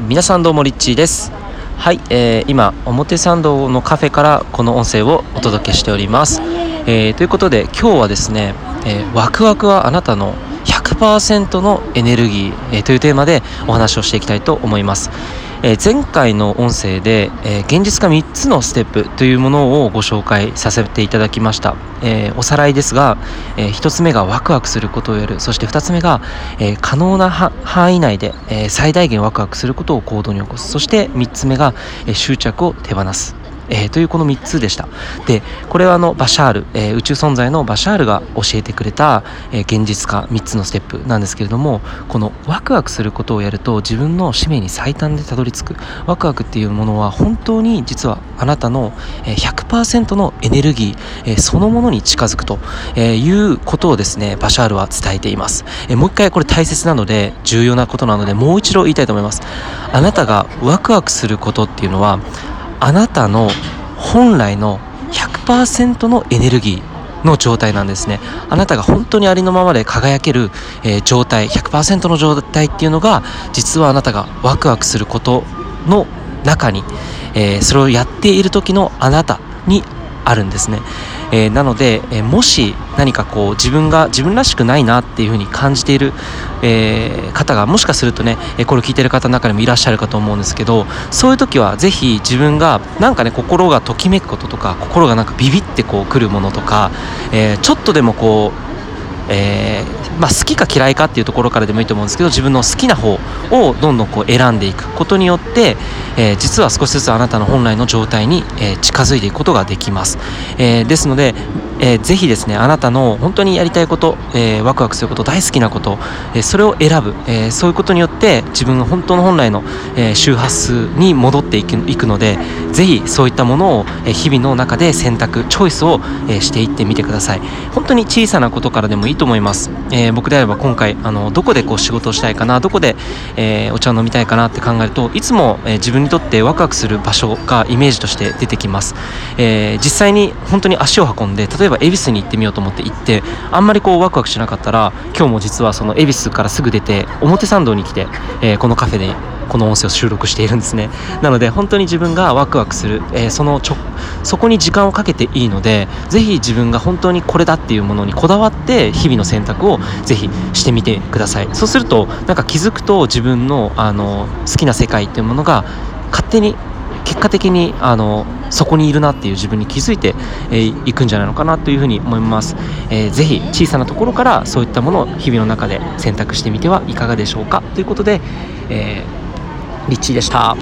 皆さんどうもリッチーです。はい、えー、今表参道のカフェからこの音声をお届けしております、えー、ということで今日はですね、えー、ワクワクはあなたの100%のエネルギー、えー、というテーマでお話をしていきたいと思います、えー、前回の音声で、えー、現実化3つのステップというものをご紹介させていただきました、えー、おさらいですが、え1つ目がワクワクすることをやる。そして2つ目が、え可能な範囲内で、え最大限ワクワクすることを行動に起こす。そして3つ目が、え執着を手放す。えー、というこの3つでした。でこれはあのバシャール、えー、宇宙存在のバシャールが教えてくれた、えー、現実化3つのステップなんですけれどもこのワクワクすることをやると自分の使命に最短でたどり着く。ワクワクっていうものは本当に実はあなたの100%のエネルギーそのものに近づくということをですねバシャールは伝えています。もう一回これ大切なので重要なことなのでもう一度言いたいと思います。あなたがワクワクすることっていうのはあなたの本来の100%のエネルギーの状態なんですね。あなたが本当にありのままで輝ける、えー、状態100%の状態っていうのが実はあなたがワクワクすることの中に、えー、それをやっている時のあなたにあるんですね、えー、なので、えー、もし何かこう自分が自分らしくないなっていうふうに感じている、えー、方がもしかするとねえこれを聞いてる方の中にもいらっしゃるかと思うんですけどそういう時はぜひ自分がなんかね心がときめくこととか心がなんかビビってこう来るものとか、えちょっとでもこうえー、まあ、好きか嫌いかっていうところからでもいいと思うんですけど自分の好きな方をどんどんこう選んでいくことによって、えー、実は少しずつあなたの本来の状態に、えー、近づいていくことができます、えですので、えー、ぜひですねあなたの本当にやりたいこと、えー、ワクワクすること大好きなこと、えー、それを選ぶ、えそういうことによって自分の本当の本来の、え周波数に戻っていくいくのでぜひそういったものを、え日々の中で選択チョイスを、えしていってみてください。本当に小さなことからでもいいいいと思います、え僕であれば今回あのどこでこう仕事をしたいかなどこで、えお茶を飲みたいかなって考えるといつも、え自分にとってワクワクする場所がイメージとして出てきます、え実際に本当に足を運んで例えば恵比寿に行ってみようと思って行ってあんまりこうワクワクしなかったら今日も実はその恵比寿からすぐ出て表参道に来て、え、このカフェでこの音声を収録しているんですね。なので本当に自分がワクワクする、えー、そのちょそこに時間をかけていいのでぜひ自分が本当にこれだっていうものにこだわって日々の選択をぜひしてみてください。そうするとなんか気づくと自分のあの好きな世界っていうものが勝手に結果的にあのそこにいるなっていう自分に気づいてい、えー、くんじゃないのかなというふうに思います、えー、ぜひ小さなところからそういったものを日々の中で選択してみてはいかがでしょうか。ということで、えー、リッチーでした。